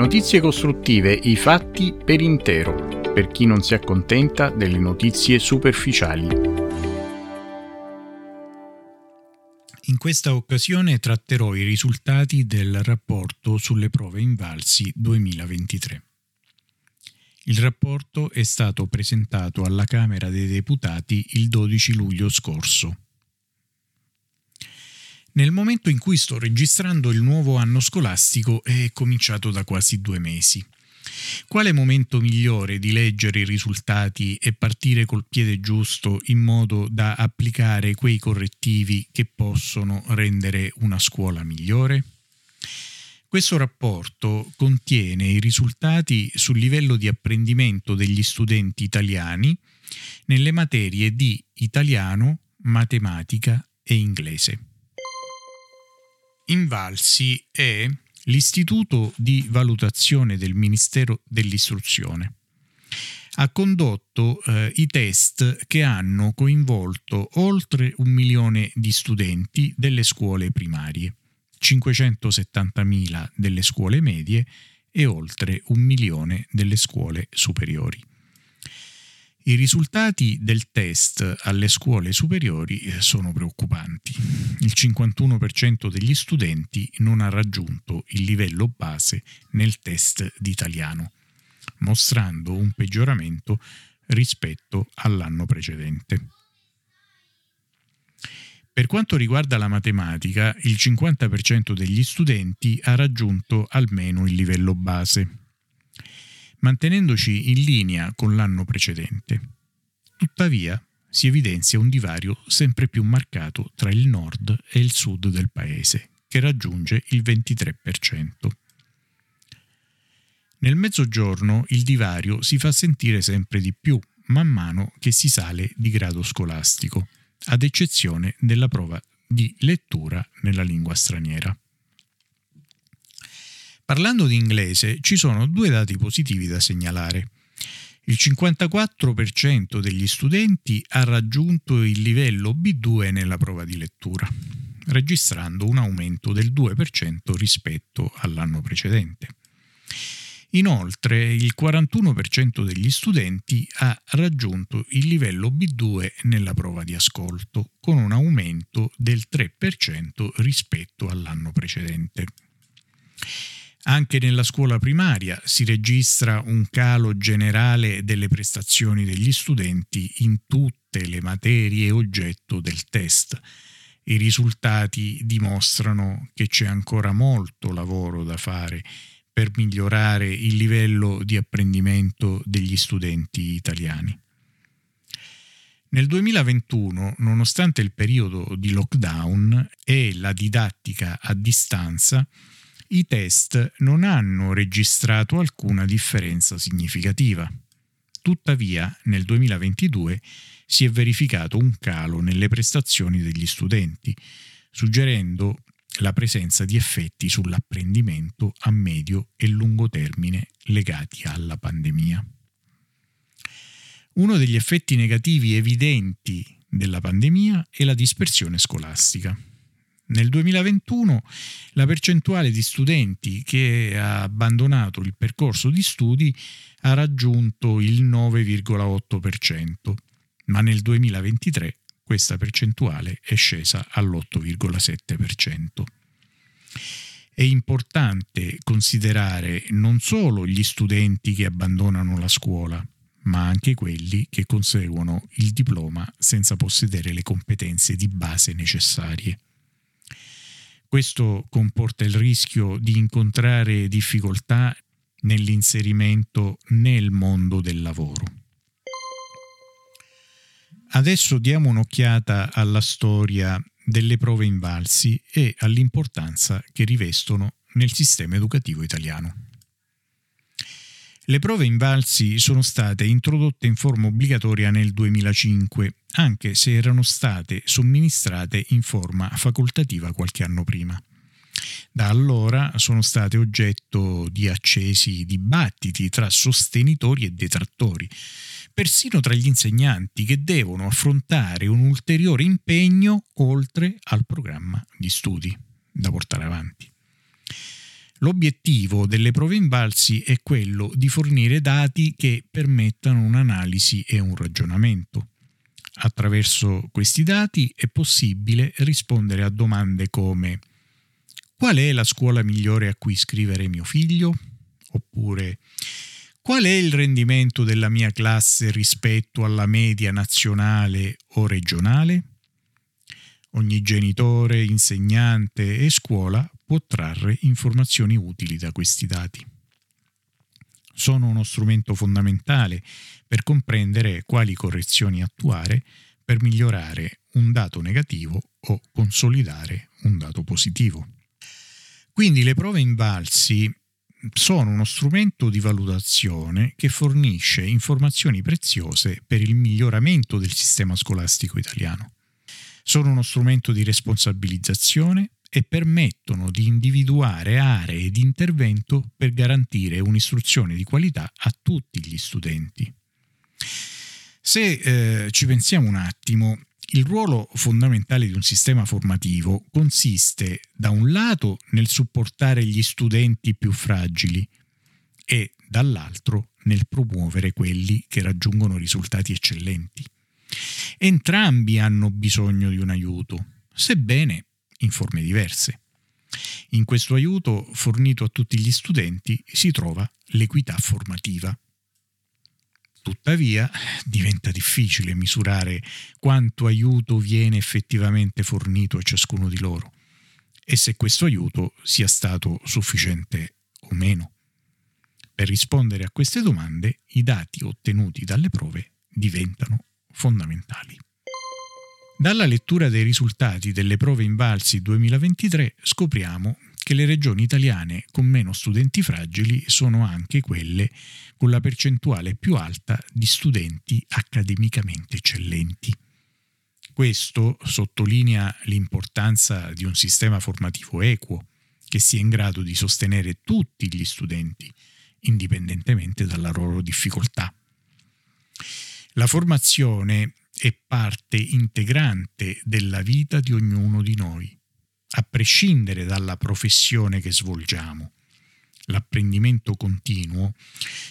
Notizie costruttive, i fatti per intero, per chi non si accontenta delle notizie superficiali. In questa occasione tratterò i risultati del rapporto sulle prove invalsi 2023. Il rapporto è stato presentato alla Camera dei Deputati il 12 luglio scorso. Nel momento in cui sto registrando il nuovo anno scolastico è cominciato da quasi due mesi. Quale momento migliore di leggere i risultati e partire col piede giusto in modo da applicare quei correttivi che possono rendere una scuola migliore? Questo rapporto contiene i risultati sul livello di apprendimento degli studenti italiani nelle materie di italiano, matematica e inglese. Invalsi è l'Istituto di Valutazione del Ministero dell'Istruzione. Ha condotto eh, i test che hanno coinvolto oltre un milione di studenti delle scuole primarie. 570.000 delle scuole medie e oltre un milione delle scuole superiori. I risultati del test alle scuole superiori eh, sono preoccupanti. Il 51% degli studenti non ha raggiunto il livello base nel test d'italiano, mostrando un peggioramento rispetto all'anno precedente. Per quanto riguarda la matematica, il 50% degli studenti ha raggiunto almeno il livello base, mantenendoci in linea con l'anno precedente. Tuttavia, si evidenzia un divario sempre più marcato tra il nord e il sud del paese, che raggiunge il 23%. Nel mezzogiorno il divario si fa sentire sempre di più man mano che si sale di grado scolastico ad eccezione della prova di lettura nella lingua straniera. Parlando di inglese, ci sono due dati positivi da segnalare. Il 54% degli studenti ha raggiunto il livello B2 nella prova di lettura, registrando un aumento del 2% rispetto all'anno precedente. Inoltre il 41% degli studenti ha raggiunto il livello B2 nella prova di ascolto, con un aumento del 3% rispetto all'anno precedente. Anche nella scuola primaria si registra un calo generale delle prestazioni degli studenti in tutte le materie oggetto del test. I risultati dimostrano che c'è ancora molto lavoro da fare per migliorare il livello di apprendimento degli studenti italiani. Nel 2021, nonostante il periodo di lockdown e la didattica a distanza, i test non hanno registrato alcuna differenza significativa. Tuttavia, nel 2022 si è verificato un calo nelle prestazioni degli studenti, suggerendo la presenza di effetti sull'apprendimento a medio e lungo termine legati alla pandemia. Uno degli effetti negativi evidenti della pandemia è la dispersione scolastica. Nel 2021 la percentuale di studenti che ha abbandonato il percorso di studi ha raggiunto il 9,8%, ma nel 2023 questa percentuale è scesa all'8,7%. È importante considerare non solo gli studenti che abbandonano la scuola, ma anche quelli che conseguono il diploma senza possedere le competenze di base necessarie. Questo comporta il rischio di incontrare difficoltà nell'inserimento nel mondo del lavoro. Adesso diamo un'occhiata alla storia delle prove invalsi e all'importanza che rivestono nel sistema educativo italiano. Le prove invalsi sono state introdotte in forma obbligatoria nel 2005, anche se erano state somministrate in forma facoltativa qualche anno prima. Da allora sono state oggetto di accesi dibattiti tra sostenitori e detrattori, persino tra gli insegnanti che devono affrontare un ulteriore impegno oltre al programma di studi da portare avanti. L'obiettivo delle prove invalsi è quello di fornire dati che permettano un'analisi e un ragionamento. Attraverso questi dati è possibile rispondere a domande come qual è la scuola migliore a cui iscrivere mio figlio? Oppure qual è il rendimento della mia classe rispetto alla media nazionale o regionale? Ogni genitore, insegnante e scuola può trarre informazioni utili da questi dati. Sono uno strumento fondamentale per comprendere quali correzioni attuare per migliorare un dato negativo o consolidare un dato positivo. Quindi le prove invalsi sono uno strumento di valutazione che fornisce informazioni preziose per il miglioramento del sistema scolastico italiano. Sono uno strumento di responsabilizzazione e permettono di individuare aree di intervento per garantire un'istruzione di qualità a tutti gli studenti. Se eh, ci pensiamo un attimo, il ruolo fondamentale di un sistema formativo consiste da un lato nel supportare gli studenti più fragili e dall'altro nel promuovere quelli che raggiungono risultati eccellenti. Entrambi hanno bisogno di un aiuto, sebbene in forme diverse. In questo aiuto fornito a tutti gli studenti si trova l'equità formativa. Tuttavia diventa difficile misurare quanto aiuto viene effettivamente fornito a ciascuno di loro e se questo aiuto sia stato sufficiente o meno. Per rispondere a queste domande i dati ottenuti dalle prove diventano fondamentali. Dalla lettura dei risultati delle prove invalsi 2023 scopriamo che le regioni italiane con meno studenti fragili sono anche quelle con la percentuale più alta di studenti accademicamente eccellenti. Questo sottolinea l'importanza di un sistema formativo equo che sia in grado di sostenere tutti gli studenti, indipendentemente dalla loro difficoltà. La formazione è parte integrante della vita di ognuno di noi, a prescindere dalla professione che svolgiamo. L'apprendimento continuo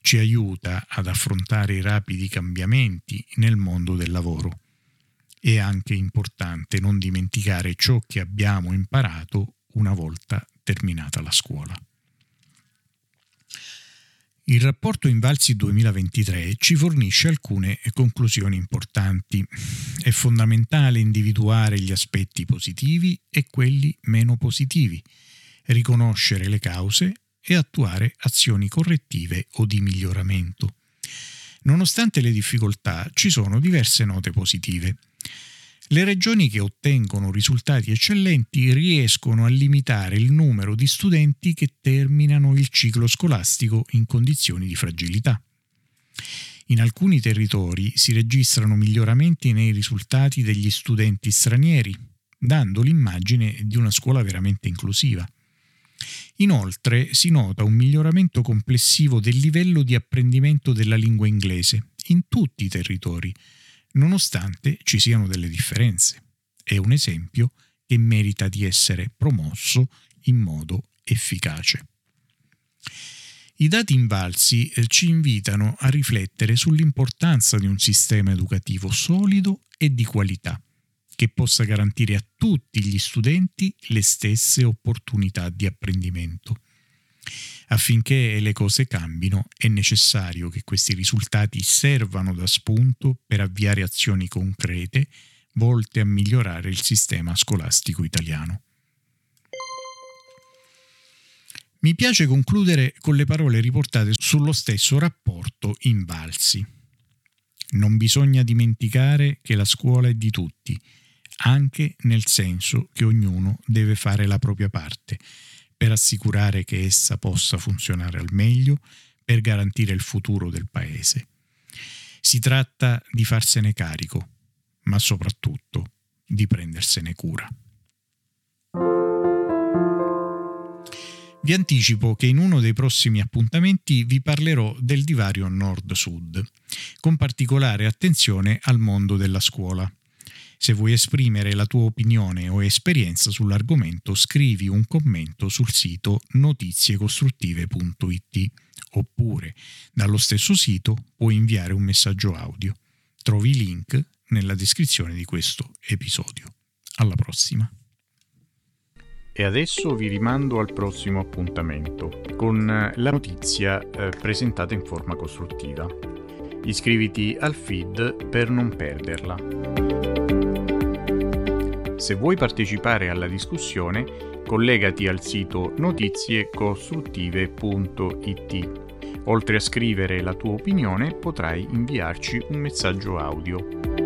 ci aiuta ad affrontare i rapidi cambiamenti nel mondo del lavoro. È anche importante non dimenticare ciò che abbiamo imparato una volta terminata la scuola. Il rapporto Invalsi 2023 ci fornisce alcune conclusioni importanti. È fondamentale individuare gli aspetti positivi e quelli meno positivi, riconoscere le cause e attuare azioni correttive o di miglioramento. Nonostante le difficoltà, ci sono diverse note positive. Le regioni che ottengono risultati eccellenti riescono a limitare il numero di studenti che terminano il ciclo scolastico in condizioni di fragilità. In alcuni territori si registrano miglioramenti nei risultati degli studenti stranieri, dando l'immagine di una scuola veramente inclusiva. Inoltre si nota un miglioramento complessivo del livello di apprendimento della lingua inglese in tutti i territori, nonostante ci siano delle differenze. È un esempio che merita di essere promosso in modo efficace. I dati invalsi eh, ci invitano a riflettere sull'importanza di un sistema educativo solido e di qualità, che possa garantire a tutti gli studenti le stesse opportunità di apprendimento. Affinché le cose cambino è necessario che questi risultati servano da spunto per avviare azioni concrete volte a migliorare il sistema scolastico italiano. Mi piace concludere con le parole riportate sullo stesso rapporto Invalsi. Non bisogna dimenticare che la scuola è di tutti, anche nel senso che ognuno deve fare la propria parte per assicurare che essa possa funzionare al meglio per garantire il futuro del Paese. Si tratta di farsene carico, ma soprattutto di prendersene cura. Vi anticipo che in uno dei prossimi appuntamenti vi parlerò del divario nord-sud, con particolare attenzione al mondo della scuola. Se vuoi esprimere la tua opinione o esperienza sull'argomento, scrivi un commento sul sito notiziecostruttive.it oppure dallo stesso sito puoi inviare un messaggio audio. Trovi i link nella descrizione di questo episodio. Alla prossima! E adesso vi rimando al prossimo appuntamento con la notizia eh, presentata in forma costruttiva. Iscriviti al feed per non perderla. Se vuoi partecipare alla discussione, collegati al sito notiziecostruttive.it. Oltre a scrivere la tua opinione, potrai inviarci un messaggio audio.